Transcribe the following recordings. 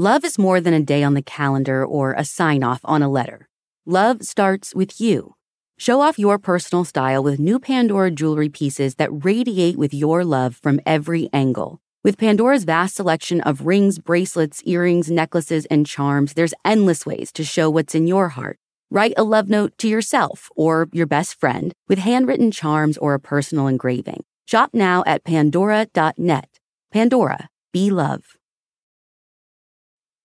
Love is more than a day on the calendar or a sign off on a letter. Love starts with you. Show off your personal style with new Pandora jewelry pieces that radiate with your love from every angle. With Pandora's vast selection of rings, bracelets, earrings, necklaces, and charms, there's endless ways to show what's in your heart. Write a love note to yourself or your best friend with handwritten charms or a personal engraving. Shop now at pandora.net. Pandora, be love.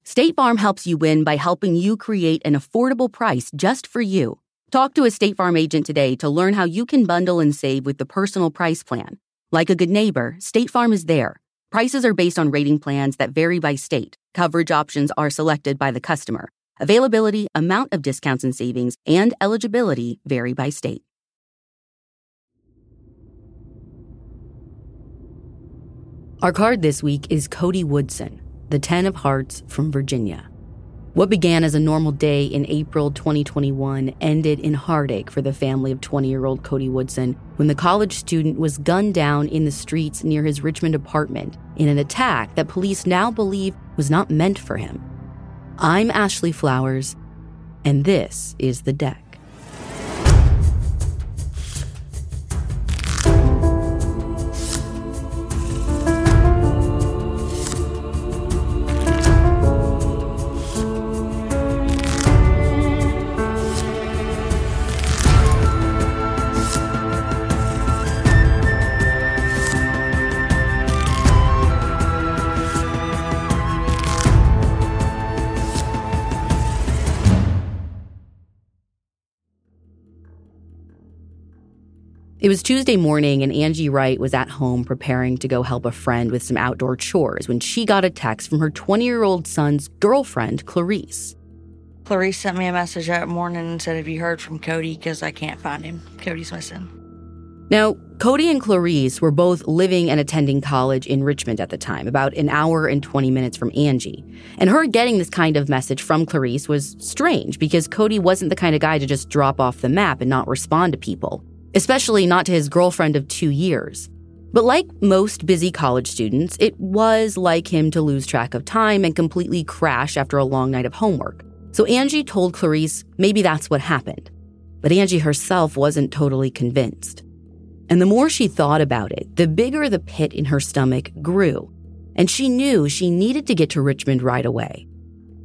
State Farm helps you win by helping you create an affordable price just for you. Talk to a State Farm agent today to learn how you can bundle and save with the personal price plan. Like a good neighbor, State Farm is there. Prices are based on rating plans that vary by state. Coverage options are selected by the customer. Availability, amount of discounts and savings, and eligibility vary by state. Our card this week is Cody Woodson the Ten of Hearts from Virginia. What began as a normal day in April 2021 ended in heartache for the family of 20 year old Cody Woodson when the college student was gunned down in the streets near his Richmond apartment in an attack that police now believe was not meant for him. I'm Ashley Flowers, and this is The Deck. Tuesday morning, and Angie Wright was at home preparing to go help a friend with some outdoor chores when she got a text from her 20 year old son's girlfriend, Clarice. Clarice sent me a message that morning and said, Have you heard from Cody? Because I can't find him. Cody's missing. Now, Cody and Clarice were both living and attending college in Richmond at the time, about an hour and 20 minutes from Angie. And her getting this kind of message from Clarice was strange because Cody wasn't the kind of guy to just drop off the map and not respond to people especially not to his girlfriend of two years. But like most busy college students, it was like him to lose track of time and completely crash after a long night of homework. So Angie told Clarice maybe that's what happened. But Angie herself wasn't totally convinced. And the more she thought about it, the bigger the pit in her stomach grew. And she knew she needed to get to Richmond right away.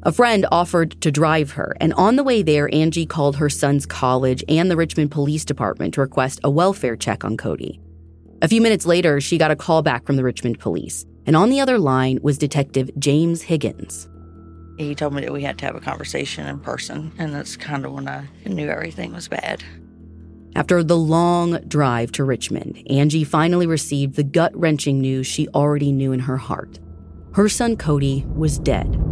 A friend offered to drive her, and on the way there, Angie called her son's college and the Richmond Police Department to request a welfare check on Cody. A few minutes later, she got a call back from the Richmond police, and on the other line was Detective James Higgins. He told me that we had to have a conversation in person, and that's kind of when I knew everything was bad. After the long drive to Richmond, Angie finally received the gut wrenching news she already knew in her heart. Her son Cody was dead.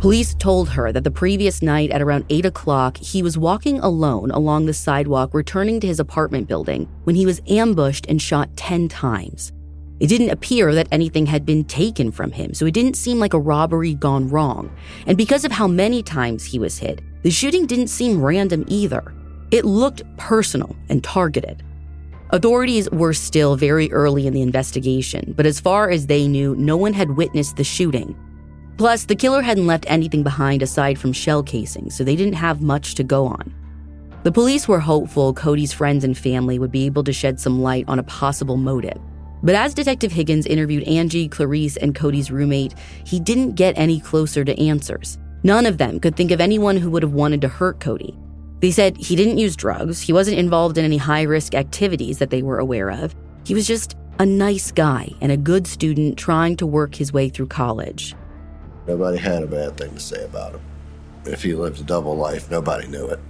Police told her that the previous night at around 8 o'clock, he was walking alone along the sidewalk returning to his apartment building when he was ambushed and shot 10 times. It didn't appear that anything had been taken from him, so it didn't seem like a robbery gone wrong. And because of how many times he was hit, the shooting didn't seem random either. It looked personal and targeted. Authorities were still very early in the investigation, but as far as they knew, no one had witnessed the shooting, Plus, the killer hadn't left anything behind aside from shell casings, so they didn't have much to go on. The police were hopeful Cody's friends and family would be able to shed some light on a possible motive. But as Detective Higgins interviewed Angie, Clarice, and Cody's roommate, he didn't get any closer to answers. None of them could think of anyone who would have wanted to hurt Cody. They said he didn't use drugs, he wasn't involved in any high risk activities that they were aware of. He was just a nice guy and a good student trying to work his way through college. Nobody had a bad thing to say about him. If he lived a double life, nobody knew it.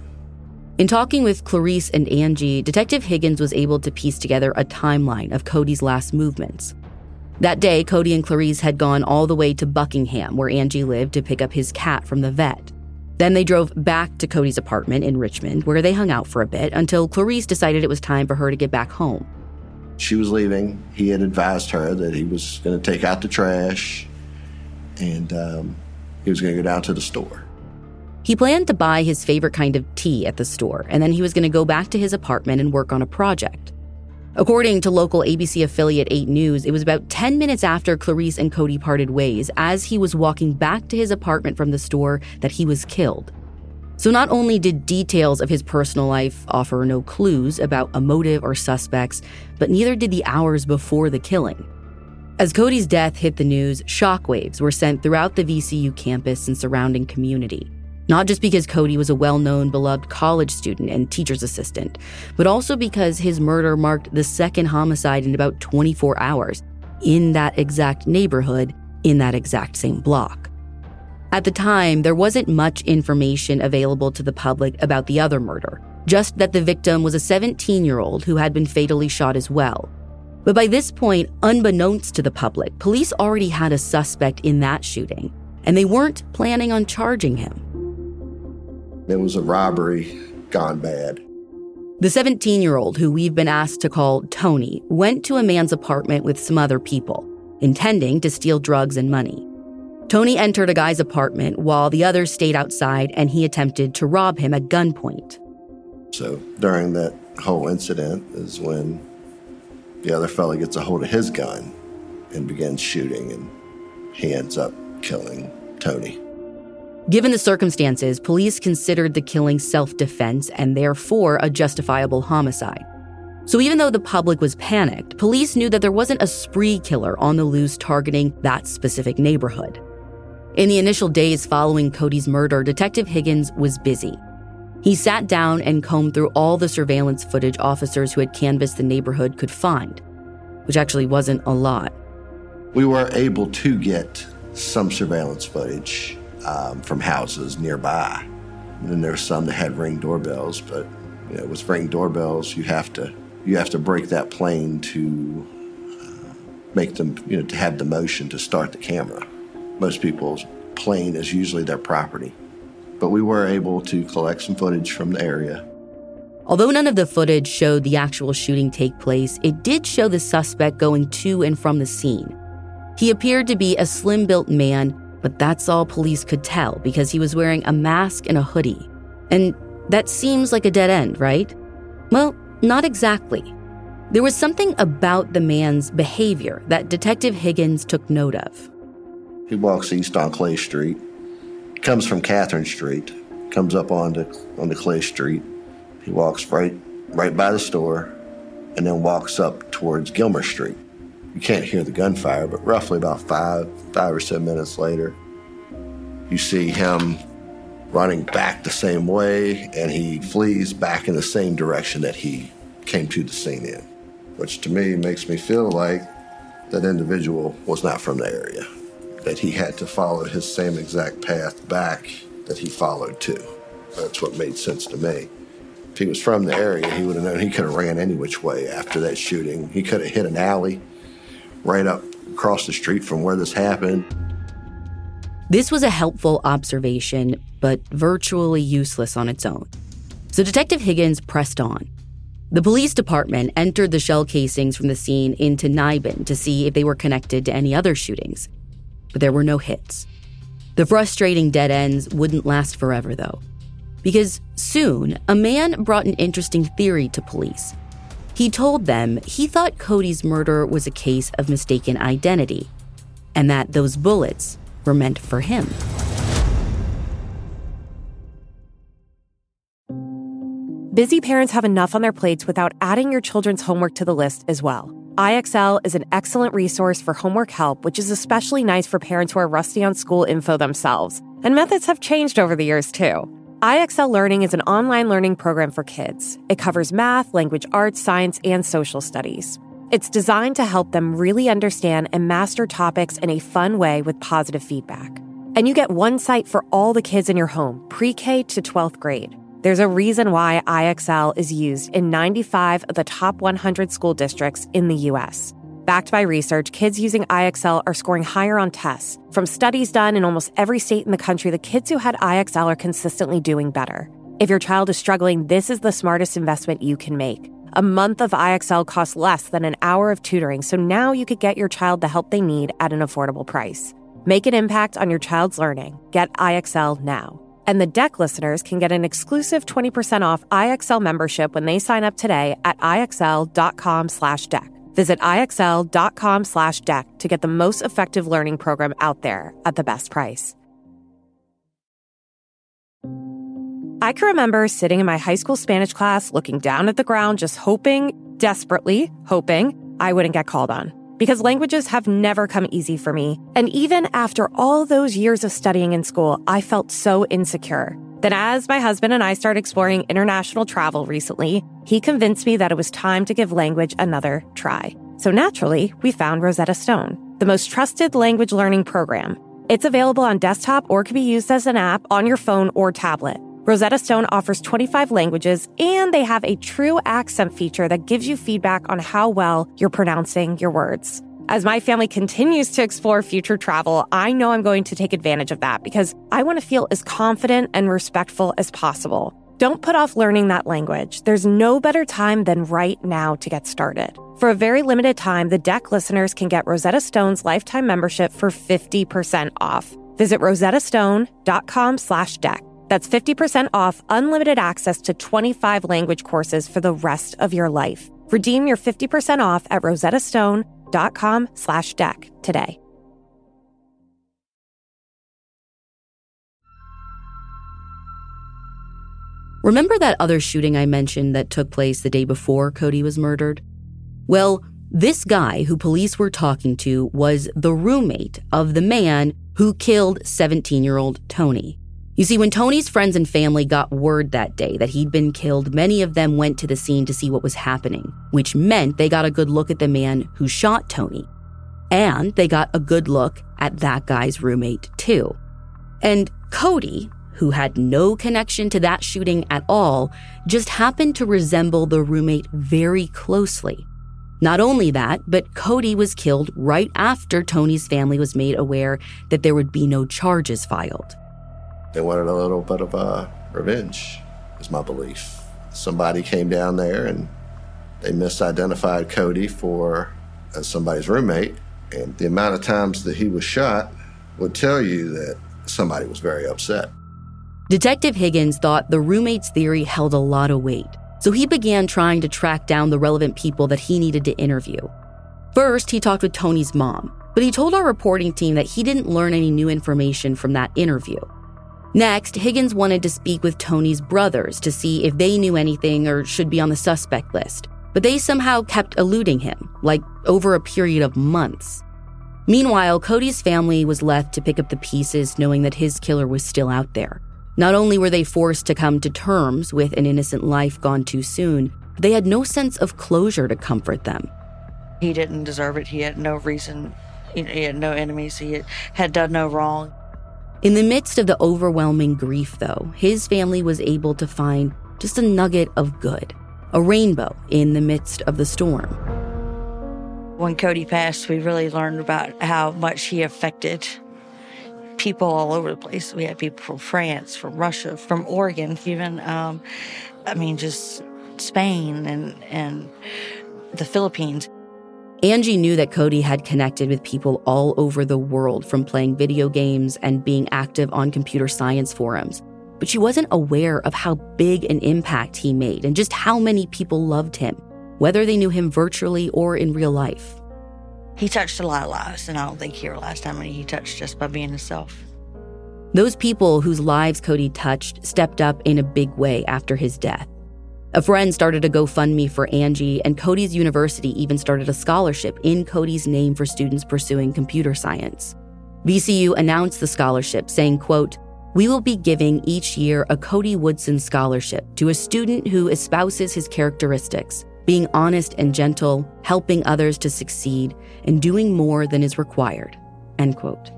In talking with Clarice and Angie, Detective Higgins was able to piece together a timeline of Cody's last movements. That day, Cody and Clarice had gone all the way to Buckingham, where Angie lived, to pick up his cat from the vet. Then they drove back to Cody's apartment in Richmond, where they hung out for a bit until Clarice decided it was time for her to get back home. She was leaving. He had advised her that he was going to take out the trash and um, he was going to go down to the store. He planned to buy his favorite kind of tea at the store, and then he was going to go back to his apartment and work on a project. According to local ABC affiliate 8 News, it was about 10 minutes after Clarice and Cody parted ways, as he was walking back to his apartment from the store, that he was killed. So, not only did details of his personal life offer no clues about a motive or suspects, but neither did the hours before the killing. As Cody's death hit the news, shockwaves were sent throughout the VCU campus and surrounding community. Not just because Cody was a well known, beloved college student and teacher's assistant, but also because his murder marked the second homicide in about 24 hours in that exact neighborhood, in that exact same block. At the time, there wasn't much information available to the public about the other murder, just that the victim was a 17 year old who had been fatally shot as well. But by this point, unbeknownst to the public, police already had a suspect in that shooting, and they weren't planning on charging him. It was a robbery gone bad. The 17 year old, who we've been asked to call Tony, went to a man's apartment with some other people, intending to steal drugs and money. Tony entered a guy's apartment while the others stayed outside and he attempted to rob him at gunpoint. So during that whole incident is when the other fella gets a hold of his gun and begins shooting, and he ends up killing Tony. Given the circumstances, police considered the killing self defense and therefore a justifiable homicide. So even though the public was panicked, police knew that there wasn't a spree killer on the loose targeting that specific neighborhood. In the initial days following Cody's murder, Detective Higgins was busy. He sat down and combed through all the surveillance footage officers who had canvassed the neighborhood could find, which actually wasn't a lot. We were able to get some surveillance footage um, from houses nearby. And then there's some that had ring doorbells, but you know, with ring doorbells, you have to you have to break that plane to uh, make them you know to have the motion to start the camera. Most people's plane is usually their property, but we were able to collect some footage from the area. Although none of the footage showed the actual shooting take place, it did show the suspect going to and from the scene. He appeared to be a slim built man but that's all police could tell because he was wearing a mask and a hoodie. And that seems like a dead end, right? Well, not exactly. There was something about the man's behavior that Detective Higgins took note of. He walks east on Clay Street, comes from Catherine Street, comes up onto onto Clay Street. He walks right right by the store, and then walks up towards Gilmer Street. You can't hear the gunfire, but roughly about five, five or so minutes later, you see him running back the same way, and he flees back in the same direction that he came to the scene in, which to me makes me feel like that individual was not from the area, that he had to follow his same exact path back that he followed too. That's what made sense to me. If he was from the area, he would have known he could have ran any which way after that shooting. He could have hit an alley right up across the street from where this happened. This was a helpful observation, but virtually useless on its own. So Detective Higgins pressed on. The police department entered the shell casings from the scene into NIBIN to see if they were connected to any other shootings, but there were no hits. The frustrating dead ends wouldn't last forever, though, because soon a man brought an interesting theory to police. He told them he thought Cody's murder was a case of mistaken identity and that those bullets were meant for him. Busy parents have enough on their plates without adding your children's homework to the list as well. IXL is an excellent resource for homework help, which is especially nice for parents who are rusty on school info themselves. And methods have changed over the years, too. IXL Learning is an online learning program for kids. It covers math, language arts, science, and social studies. It's designed to help them really understand and master topics in a fun way with positive feedback. And you get one site for all the kids in your home, pre K to 12th grade. There's a reason why IXL is used in 95 of the top 100 school districts in the U.S. Backed by research, kids using IXL are scoring higher on tests. From studies done in almost every state in the country, the kids who had IXL are consistently doing better. If your child is struggling, this is the smartest investment you can make. A month of IXL costs less than an hour of tutoring, so now you could get your child the help they need at an affordable price. Make an impact on your child's learning. Get IXL now. And the deck listeners can get an exclusive 20% off IXL membership when they sign up today at IXL.com slash deck. Visit IXL.com slash deck to get the most effective learning program out there at the best price. I can remember sitting in my high school Spanish class looking down at the ground, just hoping, desperately hoping, I wouldn't get called on. Because languages have never come easy for me. And even after all those years of studying in school, I felt so insecure. Then, as my husband and I started exploring international travel recently, he convinced me that it was time to give language another try. So naturally, we found Rosetta Stone, the most trusted language learning program. It's available on desktop or can be used as an app on your phone or tablet. Rosetta Stone offers 25 languages and they have a true accent feature that gives you feedback on how well you're pronouncing your words. As my family continues to explore future travel, I know I'm going to take advantage of that because I want to feel as confident and respectful as possible. Don't put off learning that language. There's no better time than right now to get started. For a very limited time, the deck listeners can get Rosetta Stone's lifetime membership for 50% off. Visit rosettastone.com slash deck. That's 50% off unlimited access to 25 language courses for the rest of your life. Redeem your 50% off at rosettastone.com slash deck today. Remember that other shooting I mentioned that took place the day before Cody was murdered? Well, this guy who police were talking to was the roommate of the man who killed 17 year old Tony. You see, when Tony's friends and family got word that day that he'd been killed, many of them went to the scene to see what was happening, which meant they got a good look at the man who shot Tony. And they got a good look at that guy's roommate, too. And Cody, who had no connection to that shooting at all, just happened to resemble the roommate very closely. Not only that, but Cody was killed right after Tony's family was made aware that there would be no charges filed. They wanted a little bit of uh, revenge, is my belief. Somebody came down there and they misidentified Cody for as somebody's roommate, and the amount of times that he was shot would tell you that somebody was very upset. Detective Higgins thought the roommate's theory held a lot of weight, so he began trying to track down the relevant people that he needed to interview. First, he talked with Tony's mom, but he told our reporting team that he didn't learn any new information from that interview. Next, Higgins wanted to speak with Tony's brothers to see if they knew anything or should be on the suspect list, but they somehow kept eluding him, like over a period of months. Meanwhile, Cody's family was left to pick up the pieces knowing that his killer was still out there. Not only were they forced to come to terms with an innocent life gone too soon, they had no sense of closure to comfort them. He didn't deserve it. He had no reason. He had no enemies. He had done no wrong. In the midst of the overwhelming grief, though, his family was able to find just a nugget of good, a rainbow in the midst of the storm. When Cody passed, we really learned about how much he affected people all over the place. We had people from France, from Russia, from Oregon, even, um, I mean, just Spain and, and the Philippines. Angie knew that Cody had connected with people all over the world from playing video games and being active on computer science forums. But she wasn't aware of how big an impact he made and just how many people loved him, whether they knew him virtually or in real life. He touched a lot of lives, and I don't think he realized how many he touched just by being himself. Those people whose lives Cody touched stepped up in a big way after his death. A friend started a GoFundMe for Angie, and Cody's university even started a scholarship in Cody's name for students pursuing computer science. VCU announced the scholarship, saying, quote, we will be giving each year a Cody Woodson scholarship to a student who espouses his characteristics, being honest and gentle, helping others to succeed, and doing more than is required. End quote.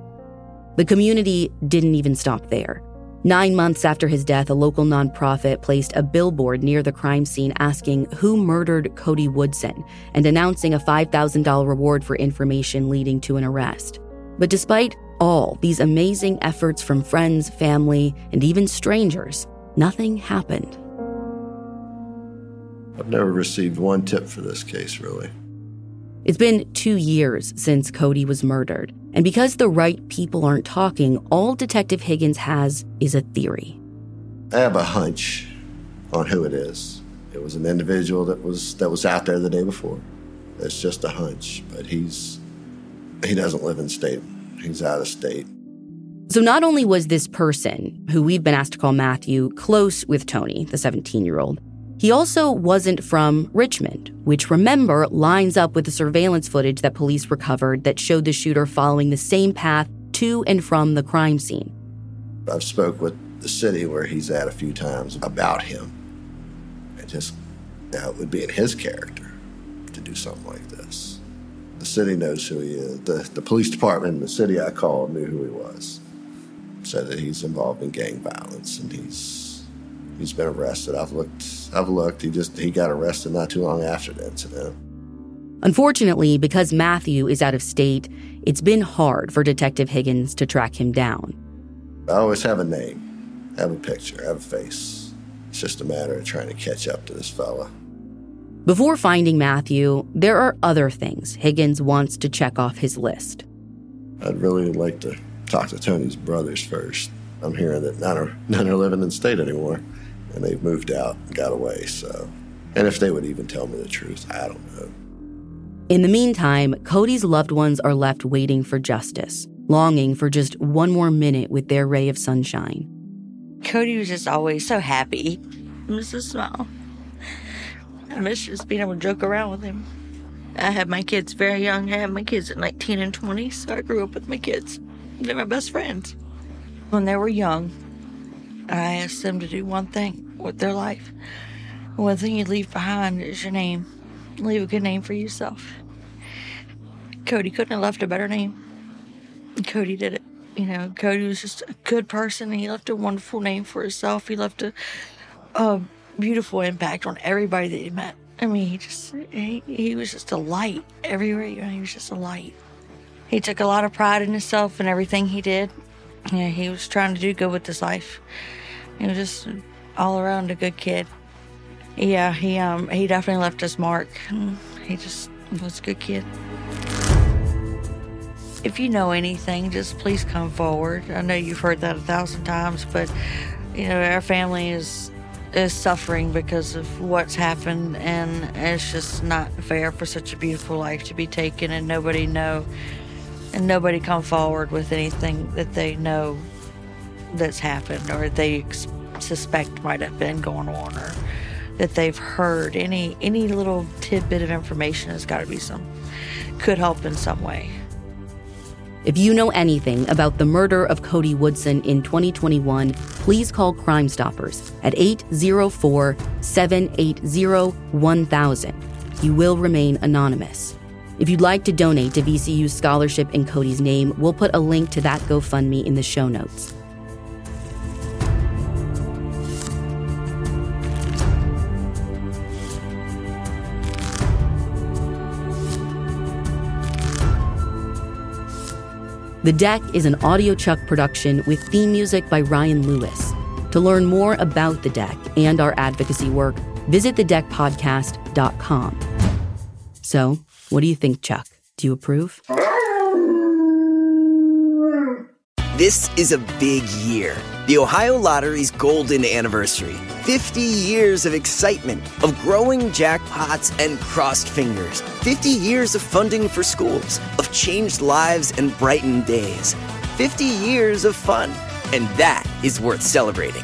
The community didn't even stop there. Nine months after his death, a local nonprofit placed a billboard near the crime scene asking who murdered Cody Woodson and announcing a $5,000 reward for information leading to an arrest. But despite all these amazing efforts from friends, family, and even strangers, nothing happened. I've never received one tip for this case, really. It's been two years since Cody was murdered, and because the right people aren't talking, all Detective Higgins has is a theory. I have a hunch on who it is. It was an individual that was that was out there the day before. It's just a hunch, but he's he doesn't live in state. He's out of state. So not only was this person, who we've been asked to call Matthew, close with Tony, the 17-year-old, he also wasn't from Richmond, which remember lines up with the surveillance footage that police recovered that showed the shooter following the same path to and from the crime scene. I've spoke with the city where he's at a few times about him. And just now it would be in his character to do something like this. The city knows who he is. The, the police department in the city I called knew who he was. Said that he's involved in gang violence and he's he's been arrested. I've looked. I've looked. He just he got arrested not too long after the incident. Unfortunately, because Matthew is out of state, it's been hard for Detective Higgins to track him down. I always have a name, have a picture, have a face. It's just a matter of trying to catch up to this fella. Before finding Matthew, there are other things Higgins wants to check off his list. I'd really like to talk to Tony's brothers first. I'm hearing that none are none are living in state anymore and they've moved out and got away. So, and if they would even tell me the truth, I don't know. In the meantime, Cody's loved ones are left waiting for justice, longing for just one more minute with their ray of sunshine. Cody was just always so happy. He was so smile. I miss just being able to joke around with him. I had my kids very young. I had my kids at 19 and 20, so I grew up with my kids. They're my best friends. When they were young, I asked them to do one thing with their life. One thing you leave behind is your name. Leave a good name for yourself. Cody couldn't have left a better name. Cody did it. You know, Cody was just a good person. He left a wonderful name for himself. He left a, a beautiful impact on everybody that he met. I mean, he just he, he was just a light everywhere. He was just a light. He took a lot of pride in himself and everything he did. Yeah, he was trying to do good with his life. He was just all around a good kid. Yeah, he um he definitely left his mark. He just was a good kid. If you know anything, just please come forward. I know you've heard that a thousand times, but you know our family is is suffering because of what's happened, and it's just not fair for such a beautiful life to be taken and nobody know and nobody come forward with anything that they know that's happened or they suspect might have been going on or that they've heard any any little tidbit of information has got to be some could help in some way if you know anything about the murder of Cody Woodson in 2021, please call Crime Stoppers at 804 780 1000. You will remain anonymous. If you'd like to donate to VCU's scholarship in Cody's name, we'll put a link to that GoFundMe in the show notes. The Deck is an audiochuck production with theme music by Ryan Lewis. To learn more about The Deck and our advocacy work, visit thedeckpodcast.com. So, what do you think, Chuck? Do you approve? This is a big year. The Ohio Lottery's golden anniversary. 50 years of excitement, of growing jackpots and crossed fingers. 50 years of funding for schools, of changed lives and brightened days. 50 years of fun. And that is worth celebrating.